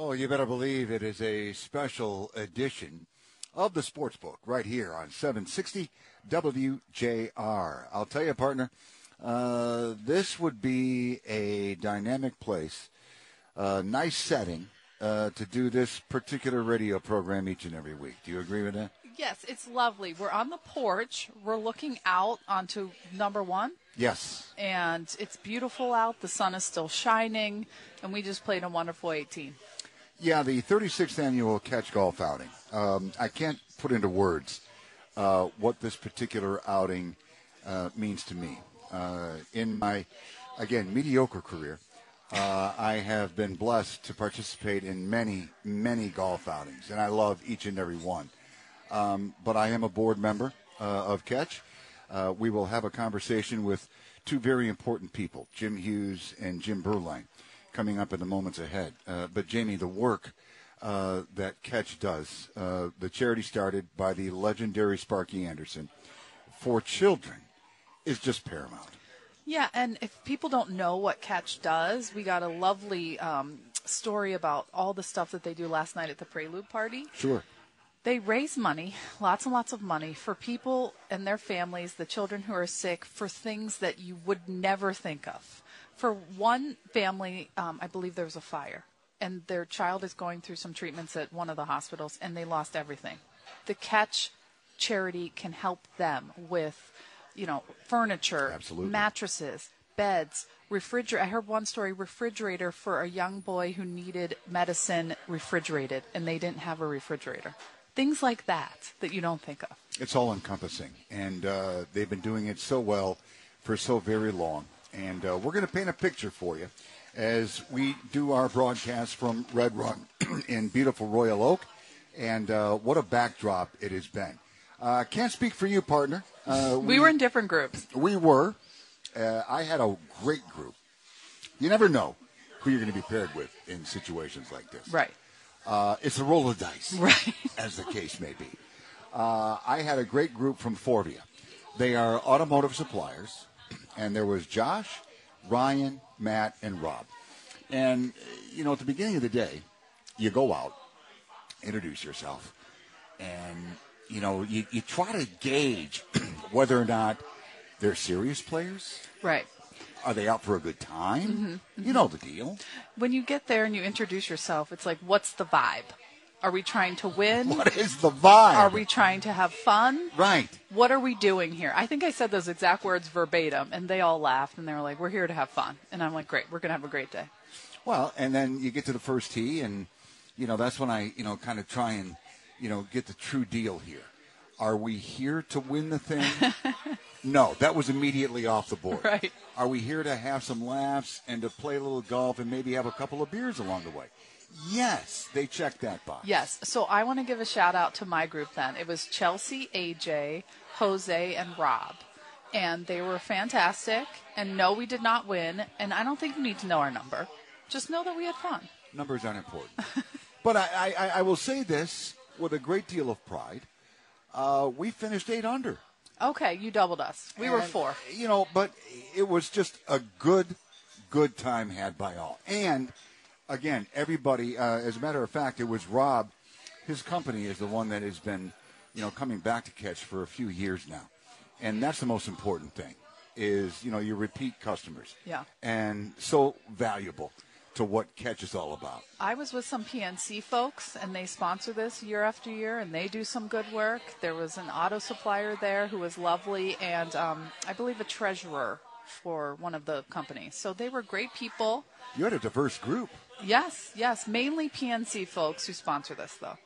Oh, you better believe it is a special edition of the Sports Book right here on 760 WJR. I'll tell you, partner, uh, this would be a dynamic place, a nice setting uh, to do this particular radio program each and every week. Do you agree with that? Yes, it's lovely. We're on the porch. We're looking out onto number one. Yes. And it's beautiful out. The sun is still shining. And we just played a wonderful 18. Yeah, the 36th annual catch golf outing. Um, I can't put into words uh, what this particular outing uh, means to me. Uh, in my, again, mediocre career, uh, I have been blessed to participate in many, many golf outings, and I love each and every one. Um, but I am a board member uh, of Catch. Uh, we will have a conversation with two very important people, Jim Hughes and Jim Berline coming up in the moments ahead. Uh, but Jamie, the work uh, that Catch does, uh, the charity started by the legendary Sparky Anderson for children, is just paramount. Yeah, and if people don't know what Catch does, we got a lovely um, story about all the stuff that they do last night at the Prelude Party. Sure. They raise money, lots and lots of money, for people and their families, the children who are sick, for things that you would never think of for one family, um, I believe there was a fire, and their child is going through some treatments at one of the hospitals, and they lost everything. The Catch charity can help them with, you know, furniture, Absolutely. mattresses, beds, refrigerator. I heard one story: refrigerator for a young boy who needed medicine refrigerated, and they didn't have a refrigerator. Things like that that you don't think of. It's all encompassing, and uh, they've been doing it so well for so very long. And uh, we're going to paint a picture for you as we do our broadcast from Red Run in beautiful Royal Oak. And uh, what a backdrop it has been. Uh, can't speak for you, partner. Uh, we, we, were in different groups. We were. Uh, I had a great group. You never know who you're going to be paired with in situations like this. Right. Uh, it's a roll of dice, right. as the case may be. I had a great group from Forvia. They are automotive suppliers and there was Josh, Ryan, Matt, and Rob. And, you know, at the beginning of the day, you go out, introduce yourself, and, you know, you, you try to gauge whether or not they're serious players. Right. Are they out for a good time? Mm-hmm. You know the deal. When you get there and you introduce yourself, it's like, what's the vibe? Are we trying to win? What is the vibe? Are we trying to have fun? Right. What are we doing here? I think I said those exact words verbatim, and they all laughed and they were like, "We're here to have fun." And I'm like, "Great, we're gonna have a great day." Well, and then you get to the first tee, and you know that's when I, you know, kind of try and, you know, get the true deal here. Are we here to win the thing? no, that was immediately off the board. Right. Are we here to have some laughs and to play a little golf and maybe have a couple of beers along the way? Yes, they checked that box. Yes. So I want to give a shout out to my group then. It was Chelsea, AJ, Jose, and Rob. And they were fantastic. And no, we did not win. And I don't think you need to know our number. Just know that we had fun. Numbers aren't important. but I, I, I, will say this with a great deal of pride. Uh, we finished eight under. Okay, you doubled us. We and, were four. You know, but it was just a good, good time had by all. And – again, everybody. Uh, as a matter of fact, it was Rob. His company is the one that has been, you know, coming back to Catch for a few years now, and that's the most important thing. Is you know your repeat customers. Yeah. And so valuable to what Catch is all about. I was with some PNC folks, and they sponsor this year after year, and they do some good work. There was an auto supplier there who was lovely, and um, I believe a treasurer for one of the companies. So they were great people. You had a diverse group. Yes, yes. Mainly PNC folks who sponsor this, though.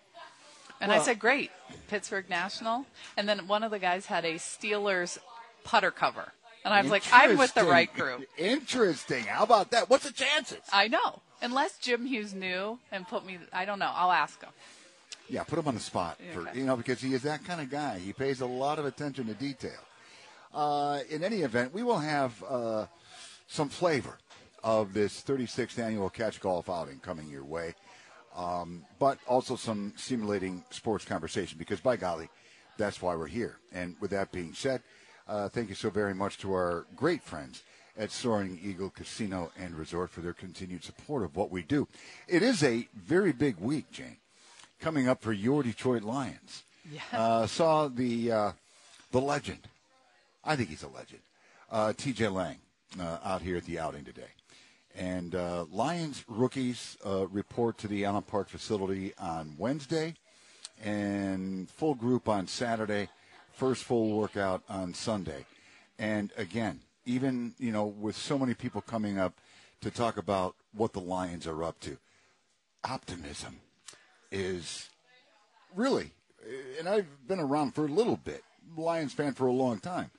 And well, I said, great, Pittsburgh National. And then one of the guys had a Steelers putter cover. And I was like, I'm with the right group. Interesting. How about that? What's the chances? I know. Unless Jim Hughes knew and put me, I don't know. I'll ask him. Yeah, put him on the spot. For, okay. You know, because he is that kind of guy. He pays a lot of attention to detail. Uh, in any event, we will have uh, some flavor of this 36th annual catch golf outing coming your way, um, but also some stimulating sports conversation because, by golly, that's why we're here. And with that being said, uh, thank you so very much to our great friends at Soaring Eagle Casino and Resort for their continued support of what we do. It is a very big week, Jane, coming up for your Detroit Lions. Yeah. Uh, saw the uh, the legend. I think he's a legend. Uh, T.J. Lang uh, out here at the outing today. And uh, Lions rookies uh, report to the Allen Park facility on Wednesday, and full group on Saturday, first full workout on Sunday. And again, even you know, with so many people coming up to talk about what the Lions are up to, optimism is really, and I've been around for a little bit, Lions fan for a long time,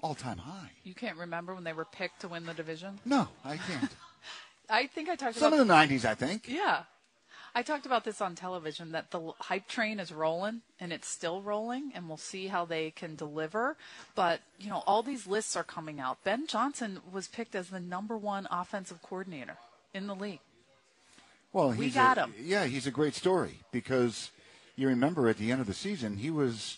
all time high. You can't remember when they were picked to win the division? No, I can't. I think I talked Some about Some of the '90s, I think. Yeah. I talked about this on television that the hype train is rolling and it's still rolling and we'll see how they can deliver. But, you know, all these lists are coming out. Ben Johnson was picked as the number one offensive coordinator in the league. Well, We got a, him. Yeah, he's a great story because you remember at the end of the season he was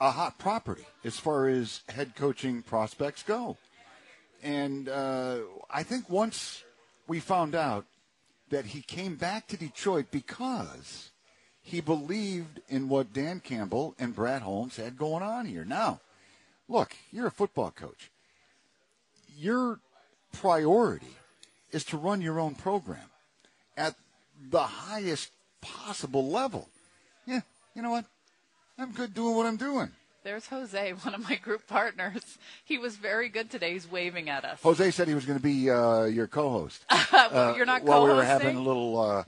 a hot property as far as head coaching prospects go, and uh, I think once we found out that he came back to Detroit because he believed in what Dan Campbell and Brad Holmes had going on here. Now, look, you're a football coach. Your priority is to run your own program at the highest possible level. Yeah, you know what? I'm good doing what I'm doing. There's Jose, one of my group partners. He was very good today. He's waving at us. Jose said he was going to be uh, your co-host well, You're not while we were having a little. Uh,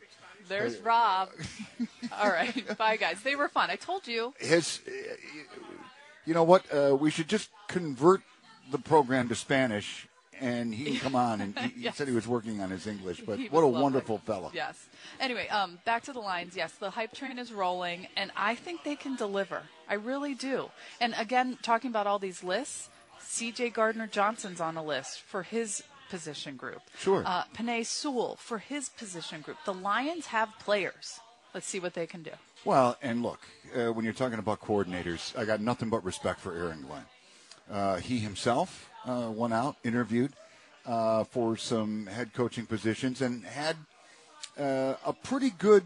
There's Rob. All right. Bye, guys. They were fun. I told you. his, uh, you know what? Uh, we should just convert the program to Spanish, and he can come on. And he, he Yes. said he was working on his English, but what a lovely. wonderful fellow. Yes. Anyway, um, back to the Lions. Yes, the hype train is rolling, and I think they can deliver. I really do. And again, talking about all these lists, C.J. Gardner Johnson's on a list for his position group. Sure. Uh, Penei Sewell for his position group. The Lions have players. Let's see what they can do. Well, and look, uh, when you're talking about coordinators, I got nothing but respect for Aaron Glenn. Uh, he himself uh, went out, interviewed uh, for some head coaching positions, and had uh, a pretty good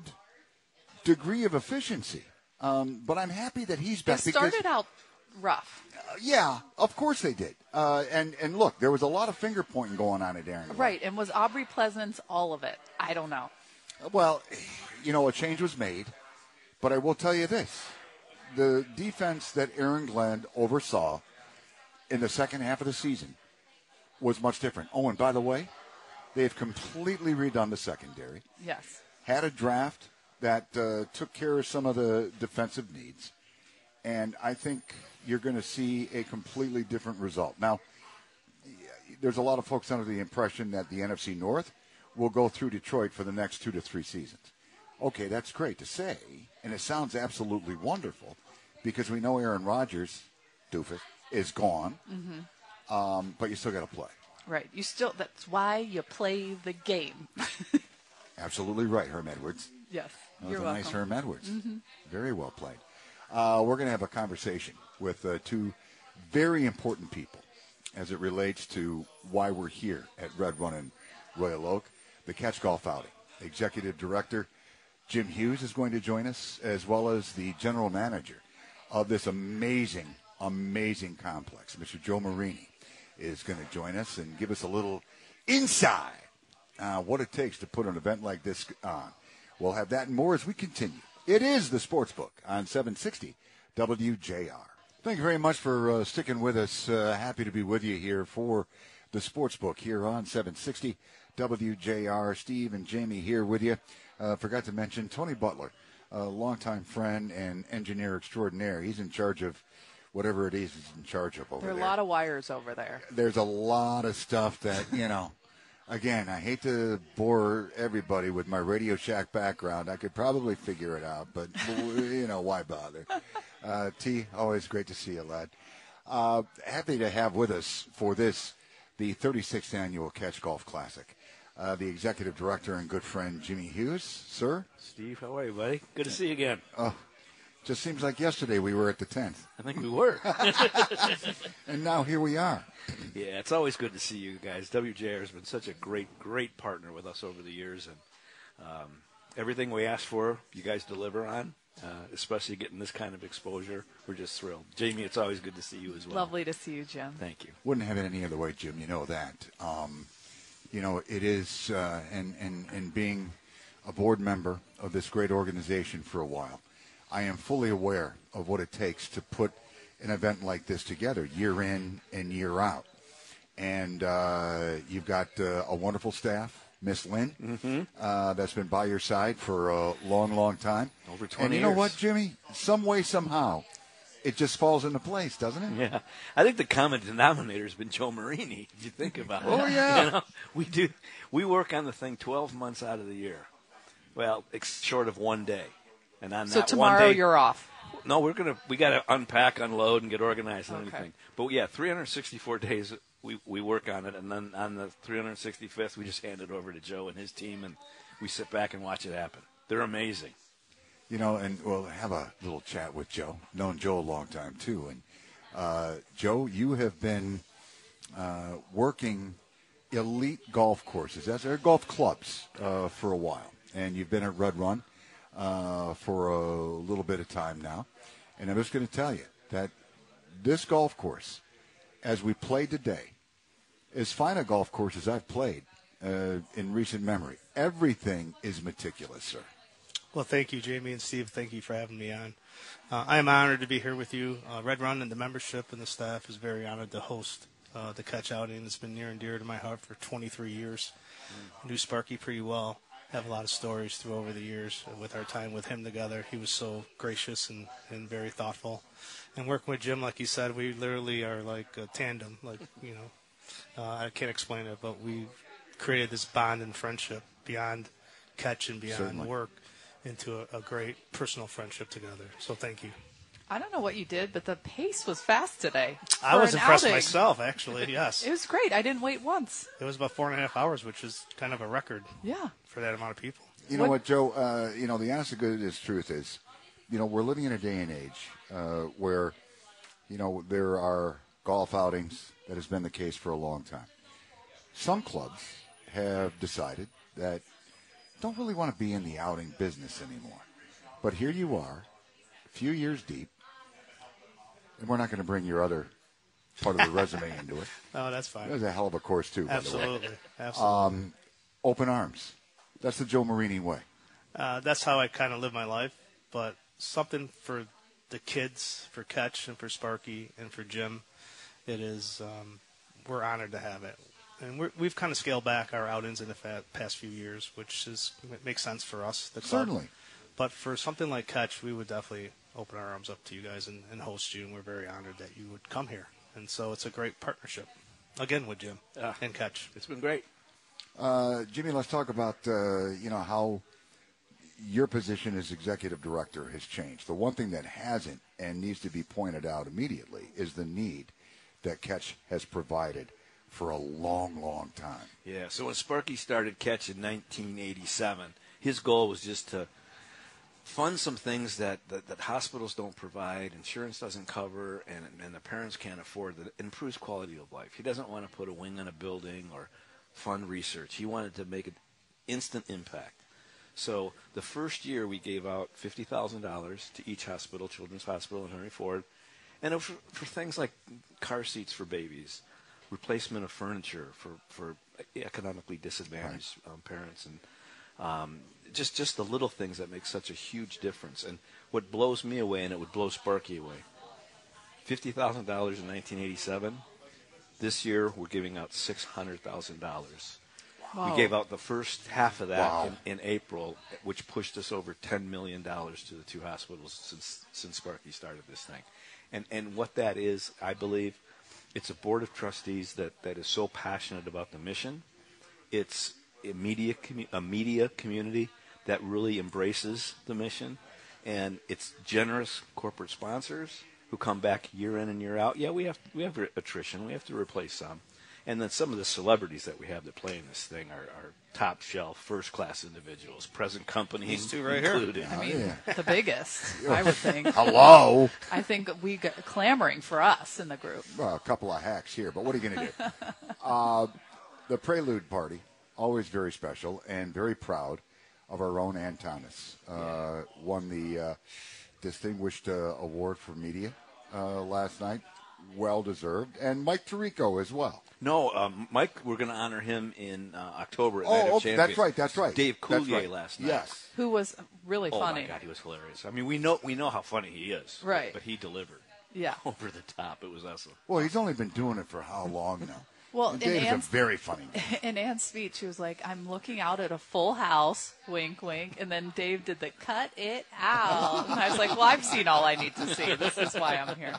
degree of efficiency. Um, but I'm happy that he's They back because started out rough. yeah, of course they did. Uh, and and look, there was a lot of finger pointing going on at Aaron. Right. And was Aubrey Pleasant all of it? I don't know. Well, you know, a change was made, but I will tell you this: the defense that Aaron Glenn oversaw in the second half of the season was much different. Oh, and by the way, they have completely redone the secondary. Yes. Had a draft that uh, took care of some of the defensive needs, and I think you're going to see a completely different result. Now, there's a lot of folks under the impression that the NFC North will go through Detroit for the next two to three seasons. Okay, that's great to say, and it sounds absolutely wonderful because we know Aaron Rodgers, doofus, is gone, um, but you still got to play. Right. You still. That's why you play the game. Absolutely right, Herm Edwards. yes. That was You're a welcome. nice Herm Edwards. Very well played. Uh, we're going to have a conversation with uh, two very important people as it relates to why we're here at Red Run and Royal Oak. The Catch Golf Outing. Executive Director Jim Hughes is going to join us, as well as the General Manager of this amazing, amazing complex, Mr. Joe Marini, is going to join us and give us a little insight uh, what it takes to put an event like this on. We'll have that and more as we continue. It is the Sports Book on 760 WJR. Thank you very much for uh, sticking with us. Uh, happy to be with you here for the Sports Book here on 760 WJR. Steve and Jamie here with you. Uh, forgot to mention Tony Butler, a longtime friend and engineer extraordinaire. He's in charge of whatever it is he's in charge of over There are a lot of wires over there. there's a lot of stuff that you know. Again, I hate to bore everybody with my Radio Shack background. I could probably figure it out, but you know why bother? Uh, T, always great to see you, lad. Uh, happy to have with us for this the 36th annual Catch Golf Classic. Uh, the executive director and good friend Jimmy Hughes, sir. Steve, how are you, buddy? Good to see you again. Just seems like yesterday we were at the 10th. I think we were. and now here we are. Yeah, it's always good to see you guys. WJR has been such a great, great partner with us over the years, and um, everything we ask for, you guys deliver on. Uh, especially getting this kind of exposure, we're just thrilled. Jamie, it's always good to see you as well. Lovely to see you, Jim. Thank you. Wouldn't have it any other way, Jim. You know that. Um, you know it is, uh, and and and being a board member of this great organization for a while, I am fully aware of what it takes to put an event like this together, year in and year out. And uh, you've got uh, a wonderful staff Miss Lynn, mm-hmm. uh, that's been by your side for a long, long time. Over 20 And you years. know what, Jimmy? Some way, somehow, it just falls into place, doesn't it? Yeah, I think the common denominator has been Joe Marini. If you think about it, Oh, yeah. you know, we do we work on the thing twelve months out of the year. Well, ex- short of one day, and on So that tomorrow one day, you're off. No, we're gonna we got to unpack, unload, and get organized and Okay. everything. But yeah, 364 days we we work on it, and then on the 365th we just hand it over to Joe and his team, and we sit back and watch it happen. They're amazing. You know, and we'll have a little chat with Joe. Known Joe a long time too, and uh, Joe, you have been uh, working elite golf courses, that's or golf clubs, uh, for a while, and you've been at Red Run uh, for a little bit of time now. And I'm just going to tell you that this golf course, as we play today, is fine a golf course as I've played uh, in recent memory. Everything is meticulous, sir. Well, thank you, Jamie and Steve. Thank you for having me on. Uh, I am honored to be here with you. Uh, Red Run and the membership and the staff is very honored to host uh, the catch outing. It's been near and dear to my heart for 23 years. Knew Sparky pretty well. Have a lot of stories through over the years with our time with him together. He was so gracious and, and very thoughtful. And working with Jim, like you said, we literally are like a tandem. Like you know, uh, I can't explain it, but we created this bond and friendship beyond catch and beyond Certainly. work into a, a great personal friendship together. So thank you. I don't know what you did, but the pace was fast today. I was an impressed outing. myself, actually. Yes, It was great. I didn't wait once. it was about four and a half hours, which is kind of a record Yeah. for that amount of people. You know What- what, Joe? Uh, you know the honest to goodness truth is, you know we're living in a day and age uh, where, you know, there are golf outings. That has been the case for a long time. Some clubs have decided that don't really want to be in the outing business anymore. But here you are, a few years deep, and we're not going to bring your other part of the resume into it. Oh, that's fine. was a hell of a course too, by the way. Absolutely, absolutely. Open arms. That's the Joe Marini way. uh, that's how I kind of live my life. But something for the kids, for Catch, and for Sparky, and for Jim, it is. Um, we're honored to have it, and we're, we've kind of scaled back our outings in the fa- past few years, which is makes sense for us. The club. Certainly. But for something like Catch, we would definitely open our arms up to you guys and, and host you, and we're very honored that you would come here. And so it's a great partnership, again with Jim Yeah. and Catch. It's been great. Uh, Jimmy, let's talk about uh, you know how your position as executive director has changed. The one thing that hasn't and needs to be pointed out immediately is the need that Catch has provided for a long, long time. Yeah. So when Sparky started Catch in 1987, his goal was just to fund some things that, that, that hospitals don't provide, insurance doesn't cover, and, and the parents can't afford that improves quality of life. He doesn't want to put a wing on a building or fund research. He wanted to make an instant impact. So the first year we gave out fifty thousand dollars to each hospital, Children's Hospital and Henry Ford, and for, for things like car seats for babies, replacement of furniture for for economically disadvantaged um, parents, and um, just just the little things that make such a huge difference. And what blows me away, and it would blow Sparky away, fifty thousand dollars in 1987. This year we're giving out six hundred thousand dollars. Wow. We gave out the first half of that Wow. in, in April, which pushed us over ten million dollars to the two hospitals since since Sparky started this thing. And and what that is, I believe, it's a board of trustees that, that is so passionate about the mission. It's a media commu- a media community that really embraces the mission, and it's generous corporate sponsors who come back year in and year out. Yeah, we have we have attrition, we have to replace some, And then some of the celebrities that we have that play in this thing are, are top shelf, first class individuals. Present company These two right here. I mean, yeah. the biggest, I would think. Hello. I think we got clamoring for us in the group. Well, a couple of hacks here, but what are you going to do? uh, the Prelude Party, always very special and very proud of our own Antonis. Thomas. Uh, won the uh, Distinguished uh, Award for Media uh, last night. Well deserved. And Mike Tirico as well. No, um, Mike, we're going to honor him in uh, October at Night Oh, of okay, Champions. that's right, that's right. Dave That's Coulier right. last night. Yes. Who was really Oh funny. my God, he was hilarious. I mean, we know we know how funny he is, Right. But he delivered Yeah. over the top. It was awesome. Well, he's only been doing it for how long now? Well, and in Dave is a very funny man. In Anne's speech, she was like, I'm looking out at a full house, wink, wink. And then Dave did the cut it out. And I was like, well, I've seen all I need to see. This is why I'm here.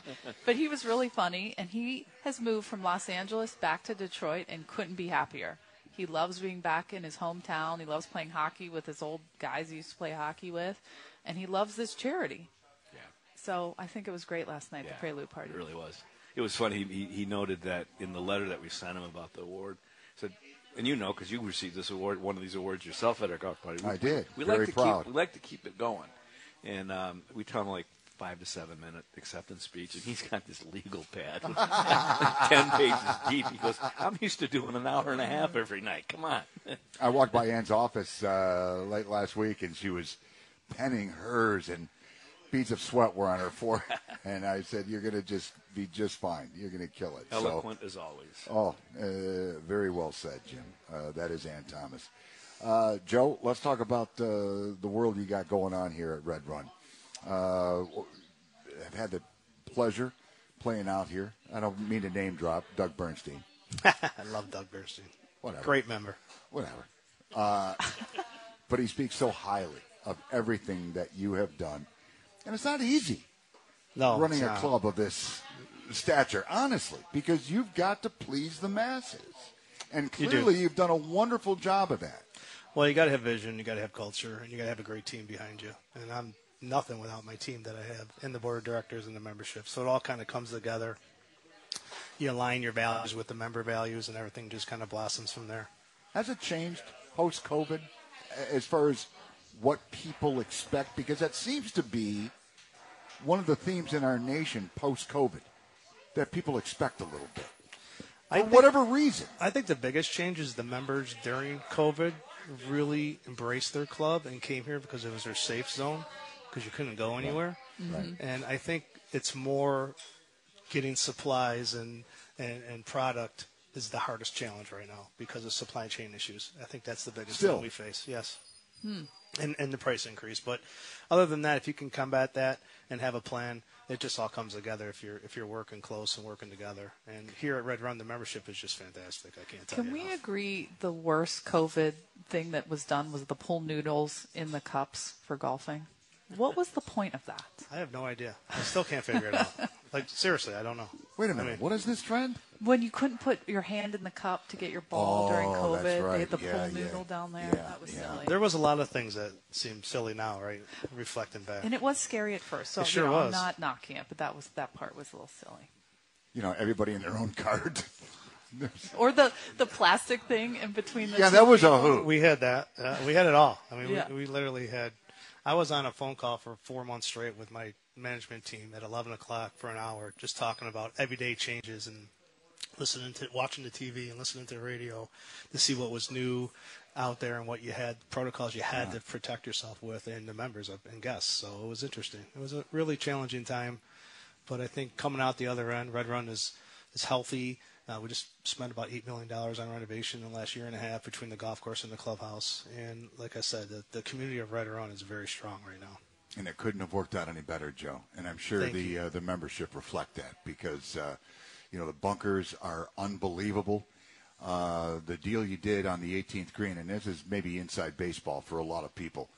But he was really funny, and he has moved from Los Angeles back to Detroit and couldn't be happier. He loves being back in his hometown. He loves playing hockey with his old guys he used to play hockey with. And he loves this charity. Yeah. So I think it was great last night, the Prelude Party. It really was. It was funny. He, he noted that in the letter that we sent him about the award, said, and you know, because you received this award, one of these awards yourself at our golf party. We, I did. We Very like to proud. keep. We like to keep it going, and um, we tell him like five to seven minute acceptance speech, and he's got this legal pad, ten pages deep. He goes, "I'm used to doing an hour and a half every night. Come on." I walked by Ann's office uh, late last week, and she was penning hers, and beads of sweat were on her forehead. and I said, "You're going to just be just fine. You're going to kill it." So- Eloquent as always. oh, uh, very well said, Jim. Uh, that is Ann Thomas. Uh, Joe, let's talk about uh, the world you got going on here at Red Run. Uh, I've had the pleasure playing out here. I don't mean to name drop Doug Bernstein. I love Doug Bernstein. Whatever. Great member. whatever. Uh, but he speaks so highly of everything that you have done, and it's not easy No, running a club of this stature, honestly, because you've got to please the masses, and You do. clearly you've done a wonderful job of that. Well, you got to have vision, you got to have culture, and you got to have a great team behind you. And I'm nothing without my team that I have in the board of directors and the membership. So it all kind of comes together. You align your values with the member values, and everything just kind of blossoms from there. Has it changed post COVID as far as what people expect? Because that seems to be one of the themes in our nation post COVID that people expect a little bit. For think- whatever reason. I think the biggest change is the members during COVID really embraced their club and came here because it was their safe zone because you couldn't go anywhere. Right. Mm-hmm. And I think it's more getting supplies and, and, and product is the hardest challenge right now because of supply chain issues. I think that's the biggest Still. thing we face. Yes. Hmm. And, and the price increase. But other than that, if you can combat that and have a plan, it just all comes together if you're if you're working close and working together. And here at Red Run, the membership is just fantastic. I can't tell Can you. we enough. agree the worst COVID thing that was done was the pool noodles in the cups for golfing? What was the point of that? I have no idea. I still can't figure it out. Like seriously, I don't know. Wait a minute. mean, what is this trend? When you couldn't put your hand in the cup to get your ball during Oh, COVID, that's right. they had the Yeah, pool yeah. noodle down there. Yeah, that was yeah. silly. There was a lot of things that seem silly now, right? Reflecting back. and it was scary at first. So It sure you know, I'm was. not knocking it, but that was that part was a little silly. You know, everybody in their own card. Or the the plastic thing in between the yeah, two that was a people. hoot. we had that. Uh, we had it all. I mean, Yeah. we, we literally had. I was on a phone call for four months straight with my management team at 11 o'clock for an hour, just talking about everyday changes and listening to, watching the TV and listening to the radio to see what was new out there and what you had, protocols you had to protect yourself with and the members of, and guests. So it was interesting. It was a really challenging time, but I think coming out the other end, Red Run is is healthy. Uh, we just spent about eight million dollars on renovation in the last year and a half between the golf course and the clubhouse. And like I said, the, the community of Red Run is very strong right now. and it couldn't have worked out any better, Joe. And I'm sure Thank the uh, the membership reflect that because uh, you know the bunkers are unbelievable. Uh, the deal you did on the 18th green, and this is maybe inside baseball for a lot of people,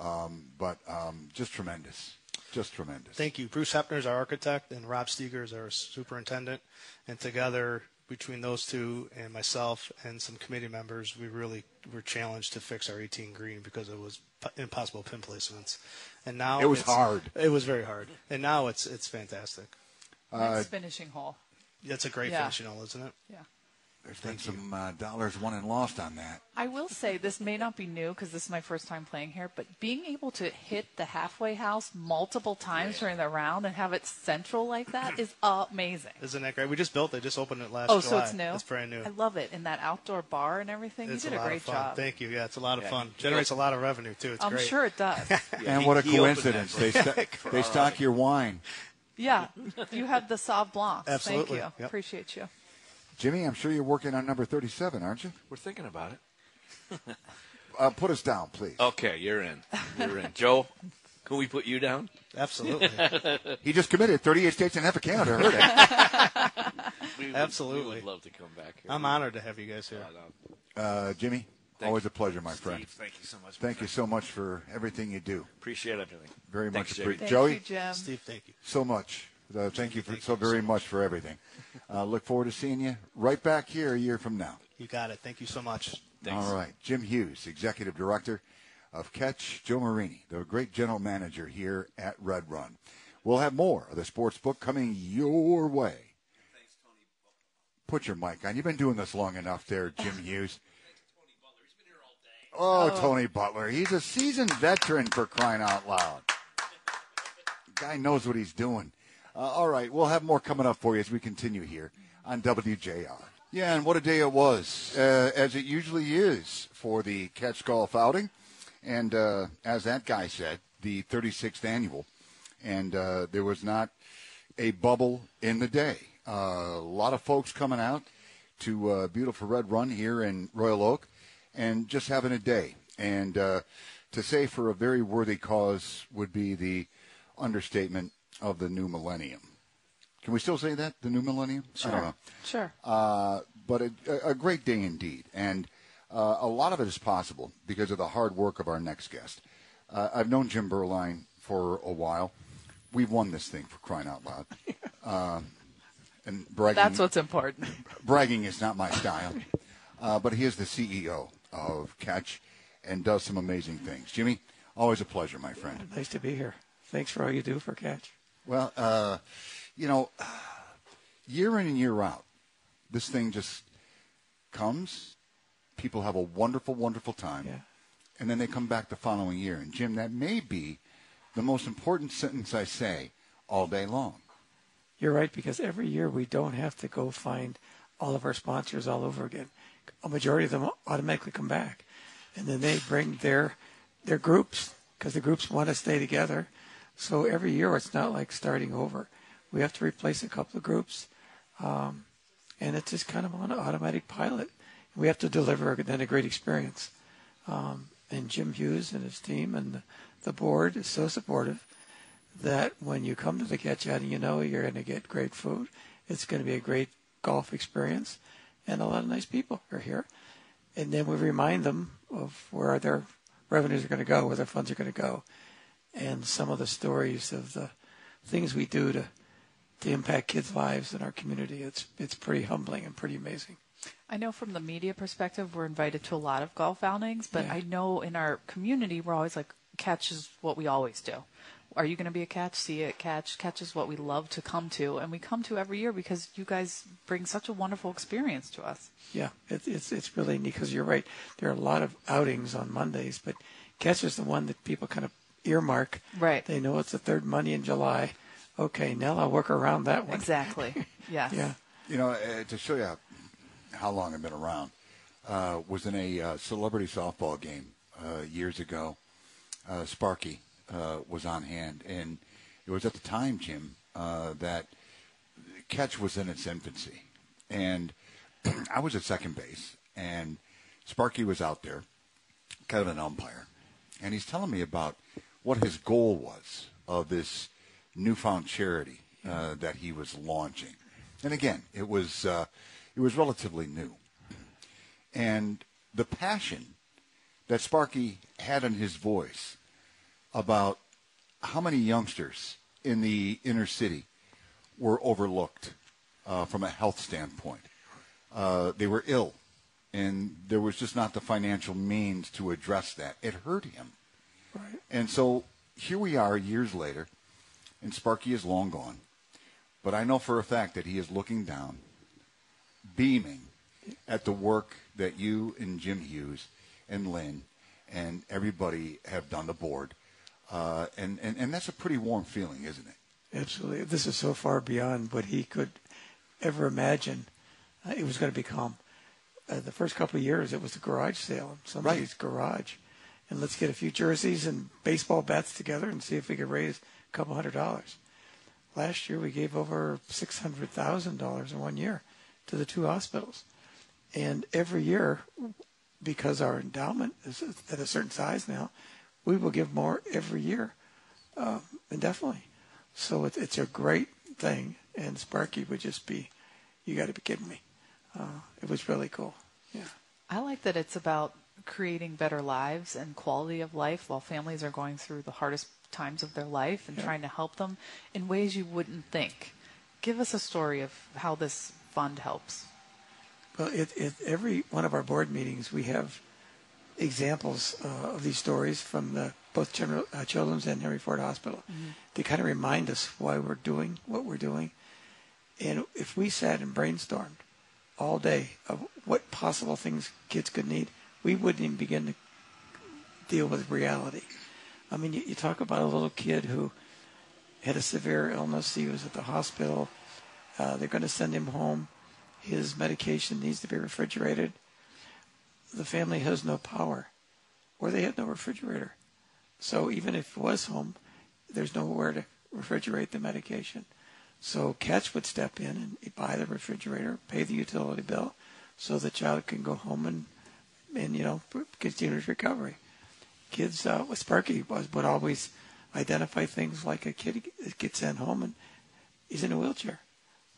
um, but um, just tremendous, just tremendous. Thank you. Bruce Hepner is our architect, and Rob Steger is our superintendent. And together, between those two and myself and some committee members, we really were challenged to fix our 18 green because it was p- impossible pin placements. And now It was it's- hard. It was very hard. And now it's it's fantastic. Nice uh, finishing hole. It's a great Yeah. finishing hole, isn't it? Yeah. There's been some uh, dollars won and lost on that. I will say this may not be new because this is my first time playing here, but being able to hit the halfway house multiple times during the round and have it central like that is amazing. Isn't that great? We just built it. Just opened it last Oh, July. so it's new. It's brand new. I love it in that outdoor bar and everything. it's you did a a, great of fun. job. Thank you. Yeah, it's a lot of Yeah, fun. he- Generates a lot of revenue too. It's I'm great. sure it does. and he- what a coincidence. They, for- sta- for they stock your wine. yeah, you have the Sauv Blanc. Absolutely. Thank you. Yep. Appreciate you. Jimmy, I'm sure you're working on number 37, aren't you? We're thinking about it. Uh, put us down, please. Okay, you're in. You're in. Joe, can we put you down? Absolutely. He just committed 38 states and half of Canada. Heard it. We would- Absolutely. We would love to come back here. I'm honored to have you guys here. Uh, Uh, Jimmy, Thank always you. a pleasure, my Steve, friend. Thank you so much. Thank you friend. so much for everything you do. Appreciate everything. Very Thanks, much Jerry. appreciate. Thank Joey, you, Jim. Steve, thank you. so much. Uh, thank you for Thank so you very so much for everything. Uh, look forward to seeing you right back here a year from now. You got it. Thank you so much. Thanks. All right. Jim Hughes, Executive Director of Catch, Joe Marini, the great general manager here at Red Run. We'll have more of the sports book coming your way. Thanks, Tony. Put your mic on. You've been doing this long enough there, Jim Hughes. Oh, Tony Butler. He's a seasoned veteran for crying out loud. Guy knows what he's doing. Uh, all right, we'll have more coming up for you as we continue here on WJR. Yeah, and what a day it was, uh, as it usually is for the Catch Golf outing. And uh, as that guy said, the 36th annual. And uh, there was not a bubble in the day. Uh, a lot of folks coming out to uh, beautiful Red Run here in Royal Oak and just having a day. And to say for a very worthy cause would be the understatement of the new millennium. Can we still say that, the new millennium? I don't know. Sure. Uh, but a, a great day indeed. And uh, a lot of it is possible because of the hard work of our next guest. Uh, I've known Jim Berline for a while. We've won this thing for crying out loud. Uh, and bragging, That's what's important. bragging is not my style. Uh, but he is the CEO of Catch and does some amazing things. Jimmy, always a pleasure, my friend. Nice to be here. Thanks for all you do for Catch. Well, uh, you know, year in and year out, this thing just comes. People have a wonderful, wonderful time. Yeah. And then they come back the following year. And, Jim, that may be the most important sentence I say all day long. You're right because every year we don't have to go find all of our sponsors all over again. A majority of them automatically come back, and then they bring their their groups because the groups want to stay together. So every year it's not like starting over. We have to replace a couple of groups, um, and it's just kind of on an automatic pilot. We have to deliver then a great experience. Um, and Jim Hughes and his team and the, board is so supportive that when you come to the catch outing, you know you're going to get great food. It's going to be a great golf experience, and a lot of nice people are here. And then we remind them of where their revenues are going to go, where their funds are going to go, and some of the stories of the things we do to to impact kids' lives in our community. It's it's pretty humbling and pretty amazing. I know from the media perspective, we're invited to a lot of golf outings, but Yeah. I know in our community, we're always like, catch is what we always do. Are you going to be a catch? See it, catch. Catch is what we love to come to, and we come to every year because you guys bring such a wonderful experience to us. Yeah, it, it's it's really neat because you're right. There are a lot of outings on Mondays, but catch is the one that people kind of earmark. Right. They know it's the third Monday in July. Okay, now I'll work around that one. Exactly. Yes. Yeah. You know, uh, to show you how, how long I've been around, uh, was in a uh, celebrity softball game uh, years ago. Uh, Sparky uh, was on hand, and it was at the time, Jim, uh, that catch was in its infancy, and I was at second base, and Sparky was out there, kind of an umpire, and he's telling me about what his goal was of this newfound charity uh, that he was launching. And again, it was uh, it was relatively new, and the passion that Sparky had in his voice about how many youngsters in the inner city were overlooked uh, from a health standpoint. Uh, they were ill, and there was just not the financial means to address that. It hurt him. Right. And so here we are years later, and Sparky is long gone. But I know for a fact that he is looking down, beaming, at the work that you and Jim Hughes and Lynn and everybody have done the board. Uh, and, and, and that's a pretty warm feeling, isn't it? Absolutely. This is so far beyond what he could ever imagine uh, it was going to become. Uh, the first couple of years, it was a garage sale in somebody's right. garage. And let's get a few jerseys and baseball bats together and see if we could raise a couple hundred dollars. Last year, we gave over $600,000 in one year to the two hospitals. And every year, because our endowment is at a certain size now, we will give more every year, um, indefinitely. So it's, it's a great thing, and Sparky would just be, you got to be kidding me. Uh, it was really cool. Yeah. I like that it's about creating better lives and quality of life while families are going through the hardest times of their life and yeah. trying to help them in ways you wouldn't think. Give us a story of how this fund helps. Well, it, it, every one of our board meetings, we have examples uh, of these stories from the, both General, uh, Children's and Henry Ford Hospital mm-hmm. to kind of remind us why we're doing what we're doing. And if we sat and brainstormed all day of what possible things kids could need, we wouldn't even begin to deal with reality. I mean, you, you talk about a little kid who had a severe illness. He was at the hospital. Uh, they're going to send him home. His medication needs to be refrigerated. The family has no power, or they have no refrigerator. So even if it was home, there's nowhere to refrigerate the medication. So Catch would step in and buy the refrigerator, pay the utility bill, so the child can go home and and you know continue his recovery. Kids uh, with Sparky was would always identify things like a kid gets sent home and he's in a wheelchair.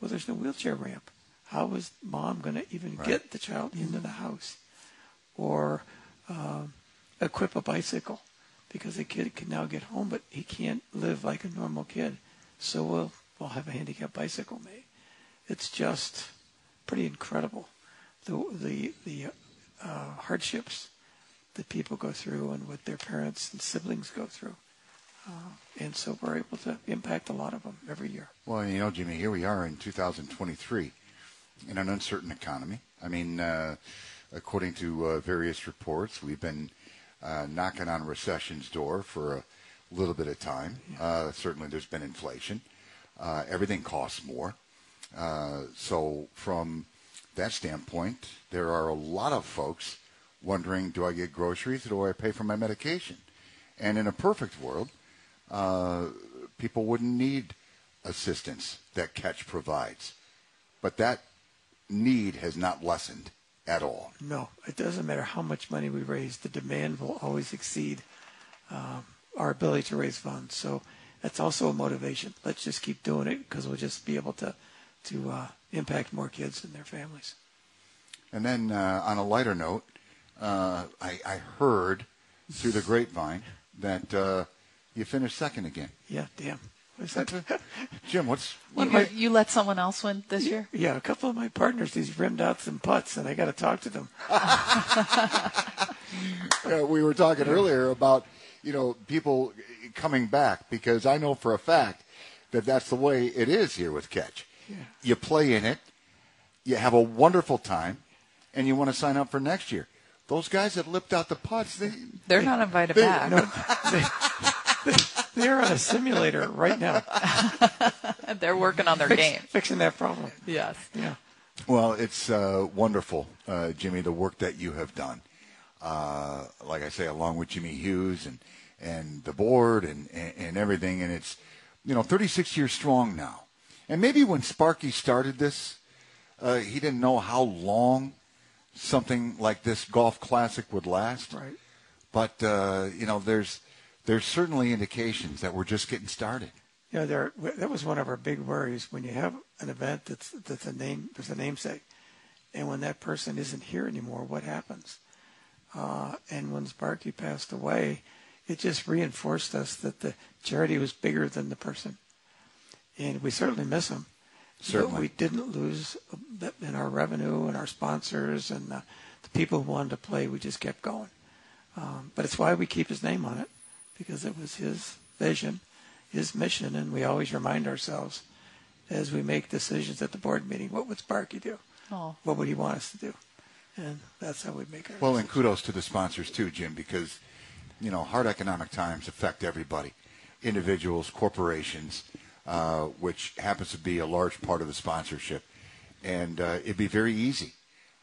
Well, there's no wheelchair ramp. How is mom going to even right. get the child into the house? Or uh, equip a bicycle because the kid can now get home, but he can't live like a normal kid. So we'll we'll have a handicap bicycle made. It's just pretty incredible the the the uh, hardships that people go through and what their parents and siblings go through. Uh, and so we're able to impact a lot of them every year. Well, you know, Jimmy, here we are in 2023 in an uncertain economy. I mean, uh, according to uh, various reports, we've been uh, knocking on recession's door for a little bit of time. Yeah. Uh, certainly, there's been inflation. Uh, everything costs more. so, from that standpoint, there are a lot of folks wondering, do I get groceries or do I pay for my medication? And in a perfect world, uh, people wouldn't need assistance that Catch provides. But that need has not lessened at all. No, it doesn't matter how much money we raise, the demand will always exceed um, our ability to raise funds. So that's also a motivation. Let's just keep doing it because we'll just be able to to uh, impact more kids and their families. And then uh, on a lighter note, uh, I, I, heard through the grapevine that uh, you finished second again. Yeah, damn. Jim, what's you, my, you, let someone else win this year? Yeah, a couple of my partners these rimmed out some putts, and I got to talk to them. yeah, we were talking earlier about you know people coming back because I know for a fact that that's the way it is here with Catch. Yeah. You play in it, you have a wonderful time, and you want to sign up for next year. Those guys that lipped out the putts, they they're not invited they, back. No, they, are on a simulator right now. they're working on their Fix, game, fixing that problem. Yes. Yeah. Well, it's uh, wonderful, uh, Jimmy, the work that you have done. Uh, like I say, along with Jimmy Hughes and and the board and, and, and everything, and it's you know 36 years strong now. And maybe when Sparky started this, uh, he didn't know how long something like this golf classic would last. Right. But uh, you know, there's there's certainly indications that we're just getting started. Yeah, there. That was one of our big worries when you have an event that's that's a name. There's a namesake, and when that person isn't here anymore, what happens? Uh, and when Sparky passed away, it just reinforced us that the charity was bigger than the person, and we certainly miss him. Certainly. But we didn't lose in our revenue and our sponsors and the, the people who wanted to play. We just kept going. Um, but it's why we keep his name on it because it was his vision, his mission, and we always remind ourselves as we make decisions at the board meeting, what would Sparky do? Oh. what would he want us to do? And that's how we make our. Well, and kudos to the sponsors too, Jim, because you know hard economic times affect everybody, individuals, corporations, uh, which happens to be a large part of the sponsorship, and uh, it'd be very easy,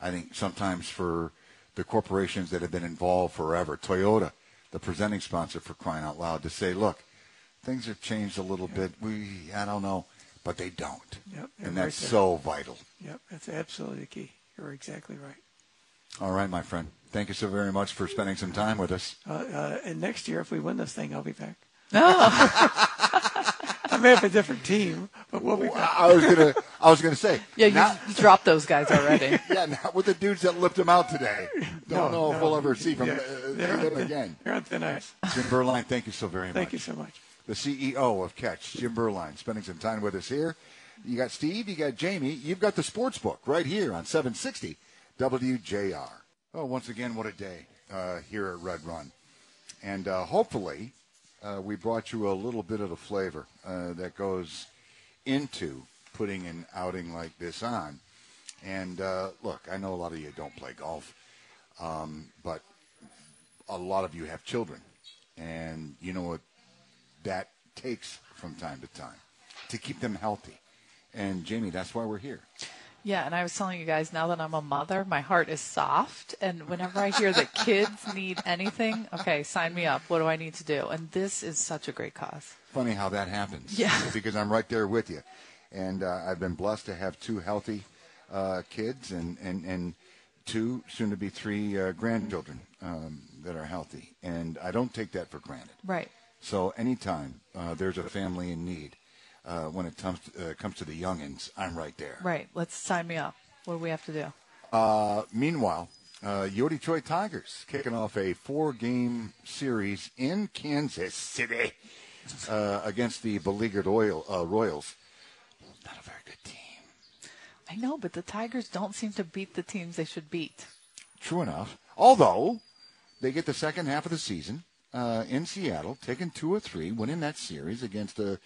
I think, sometimes for the corporations that have been involved forever, Toyota, the presenting sponsor for crying out loud, to say, look, things have changed a little bit. We, I don't know, but they don't, Yep, and that's there. so vital. Yep, that's absolutely the key. You're exactly right. All right, my friend. Thank you so very much for spending some time with us. Uh, uh, and next year, if we win this thing, I'll be back. Oh. I may have a different team, but we'll be back. I was gonna, I was gonna say, Yeah, you, not- dropped those guys already. yeah, not with the dudes that lift him out today. Don't No, know if we'll ever see from Yeah, uh, them again. You're on thin ice. Jim Berline, thank you so very much. Thank you so much. The CEO of Catch, Jim Berline, spending some time with us here. You got Steve, you got Jamie, you've got the sports book right here on 760 WJR. Oh, once again, what a day uh, here at Red Run. And uh, hopefully, uh, we brought you a little bit of the flavor uh, that goes into putting an outing like this on. And uh, look, I know a lot of you don't play golf, um, but a lot of you have children. And you know what that takes from time to time to keep them healthy. And Jamie, that's why we're here. Yeah, and I was telling you guys now that I'm a mother, my heart is soft. And whenever I hear that kids need anything, okay, sign me up. What do I need to do? And this is such a great cause. Funny how that happens. Yeah. Because I'm right there with you. And uh, I've been blessed to have two healthy uh, kids and, and, and two, soon to be three uh, grandchildren um, that are healthy. And I don't take that for granted. Right. So anytime uh, there's a family in need, uh, when it comes to, uh, comes to the youngins, I'm right there. Right. Let's sign me up. What do we have to do? Uh, meanwhile, uh, your Detroit Tigers kicking off a four-game series in Kansas City uh, against the beleaguered oil, uh, Royals. Not a very good team. I know, but the Tigers don't seem to beat the teams they should beat. True enough. Although they get the second half of the season uh, in Seattle, taking two or three, winning that series against a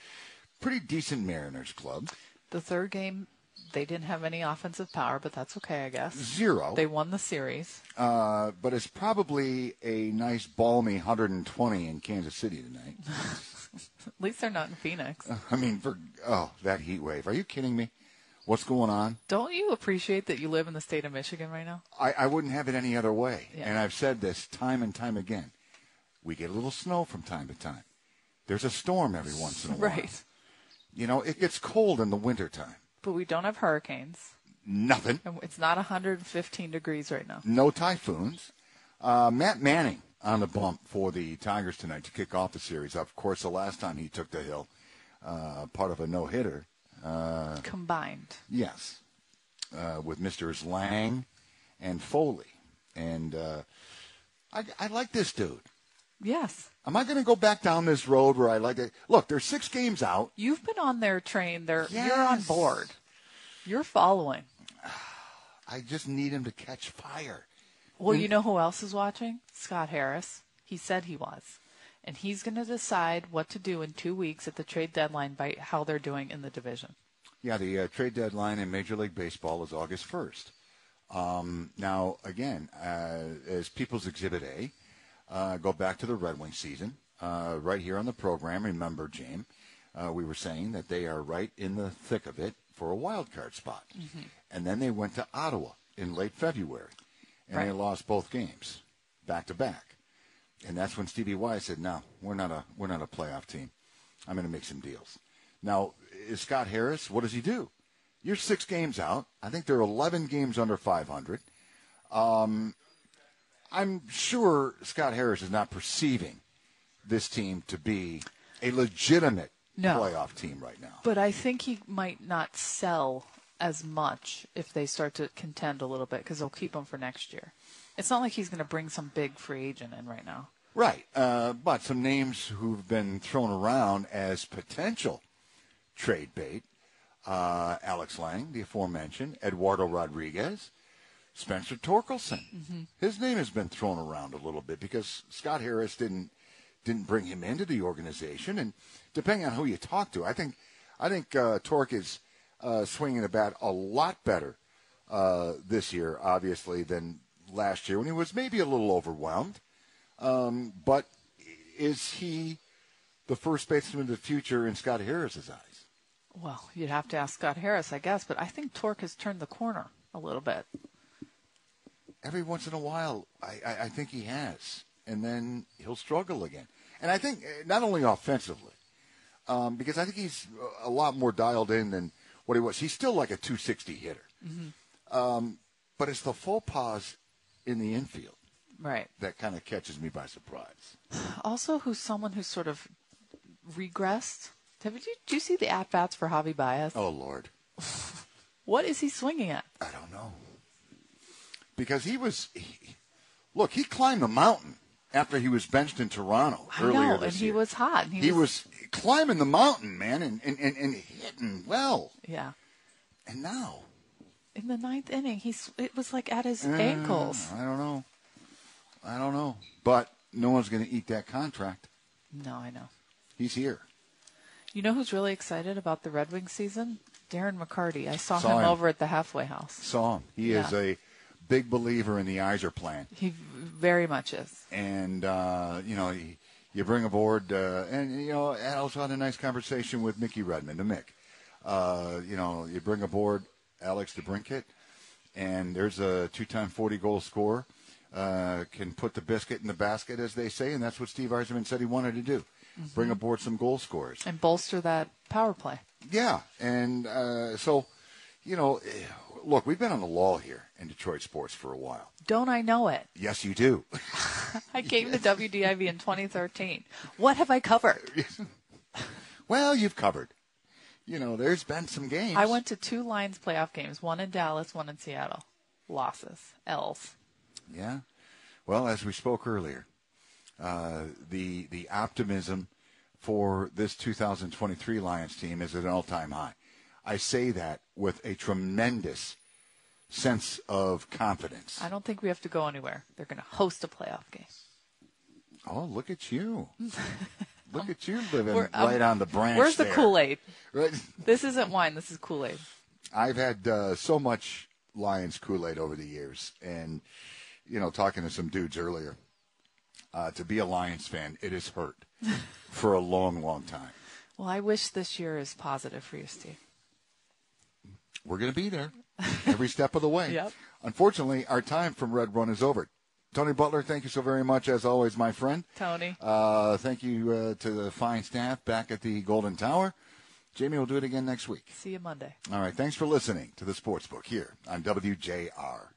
pretty decent Mariners club. The third game, they didn't have any offensive power, but that's okay, I guess. Zero. They won the series. Uh, but it's probably a nice balmy 120 in Kansas City tonight. At least they're not in Phoenix. I mean, for oh, that heat wave. Are you kidding me? What's going on? Don't you appreciate that you live in the state of Michigan right now? I, I wouldn't have it any other way. Yeah. And I've said this time and time again. We get a little snow from time to time. There's a storm every once in a while. Right. You know, it gets cold in the wintertime. But we don't have hurricanes. Nothing. And it's not 115 degrees right now. No typhoons. Uh, Matt Manning on the bump for the Tigers tonight to kick off the series. Of course, the last time he took the hill, uh, part of a no hitter. Uh, Combined. Yes, uh, with Misters Lange and Foley, and uh, I, I like this dude. Yes. Am I going to go back down this road where I like it? Look, there's six games out. You've been on their train. They're, You're on board. You're following. I just need him to catch fire. Well, you know who else is watching? Scott Harris. He said he was. And he's going to decide what to do in two weeks at the trade deadline by how they're doing in the division. Yeah, the uh, trade deadline in Major League Baseball is August 1st. Um, now, again, uh, as People's Exhibit A, uh, go back to the Red Wing season. Uh, right here on the program, remember, James, uh, we were saying that they are right in the thick of it for a wild card spot. And then they went to Ottawa in late February, and they lost both games back to back. And that's when Stevie Y said, "No, we're not a we're not a playoff team. I'm going to make some deals." Now, is Scott Harris? What does he do? You're six games out. I think they're 11 games under 500. Um, I'm sure Scott Harris is not perceiving this team to be a legitimate No. playoff team right now. But I think he might not sell as much if they start to contend a little bit because they'll keep him for next year. It's not like he's going to bring some big free agent in right now. Right. Uh, but some names who've been thrown around as potential trade bait uh, Alex Lange, the aforementioned, Eduardo Rodriguez, Spencer Torkelson. His name has been thrown around a little bit because Scott Harris didn't didn't bring him into the organization, and depending on who you talk to, I think I think uh, Tork is uh, swinging the bat a lot better uh, this year, obviously, than last year when he was maybe a little overwhelmed. Um, but is he the first baseman of the future in Scott Harris's eyes? Well, you'd have to ask Scott Harris, I guess, but I think Tork has turned the corner a little bit. Every once in a while, I, I, I think he has, and then he'll struggle again. And I think uh, not only offensively, um, because I think he's a lot more dialed in than what he was. He's still like a 260 hitter. Um, but it's the faux pas in the infield Right. that kind of catches me by surprise. Also, who's someone who's sort of regressed. Have you, do you see the at bats for Javy Baez? Oh, Lord. What is he swinging at? I don't know. Because he was, he, look, he climbed the mountain after he was benched in Toronto I earlier know, this and he was hot. He, He was climbing the mountain, man, and, and, and, and hitting well. yeah. And now, In the ninth inning, he's it was like at his uh, ankles. I don't know. I don't know. But no one's going to eat that contract. No, I know. He's here. You know who's really excited about the Red Wings season? Darren McCarty. I saw, Saw him, him. over at the halfway house. Saw him. He is a big believer in the Yzerplan. He very much is. and uh, you know you, you bring aboard, uh, and you know I also had a nice conversation with Mickey Redmond, the Mick. Uh, you know, you bring aboard Alex DeBrincat, and there's a two-time 40-goal scorer. Uh, can put the biscuit in the basket, as they say, and that's what Steve Yzerman said he wanted to do. Bring aboard some goal scorers. And bolster that power play. Yeah, and uh, so, you know, look, we've been on the lull here in Detroit sports for a while. Don't I know it? Yes, you do. I came to WDIV in 2013. What have I covered? well, you've covered. You know, there's been some games. I went to two Lions playoff games, one in Dallas, one in Seattle. Losses, L's. Yeah. Well, as we spoke earlier, uh, the the optimism for this 2023 Lions team is at an all-time high. I say that with a tremendous sense of confidence. I don't think we have to go anywhere. They're going to host a playoff game. Oh, look at you! look at you living We're- um, right on the branch. Where's the. Kool Aid? Right? This isn't wine. This is Kool Aid. I've had uh, so much Lions Kool Aid over the years, and you know, talking to some dudes earlier, uh, to be a Lions fan, it has hurt for a long, long time. Well, I wish this year is positive for you, Steve. We're going to be there every step of the way. Yep. Unfortunately, our time from Red Run is over. Tony Butler, thank you so very much, as always, my friend. Tony. Uh, thank you uh, to the fine staff back at the Golden Tower. Jamie will do it again next week. See you Monday. All right. Thanks for listening to the Sports Book here on WJR.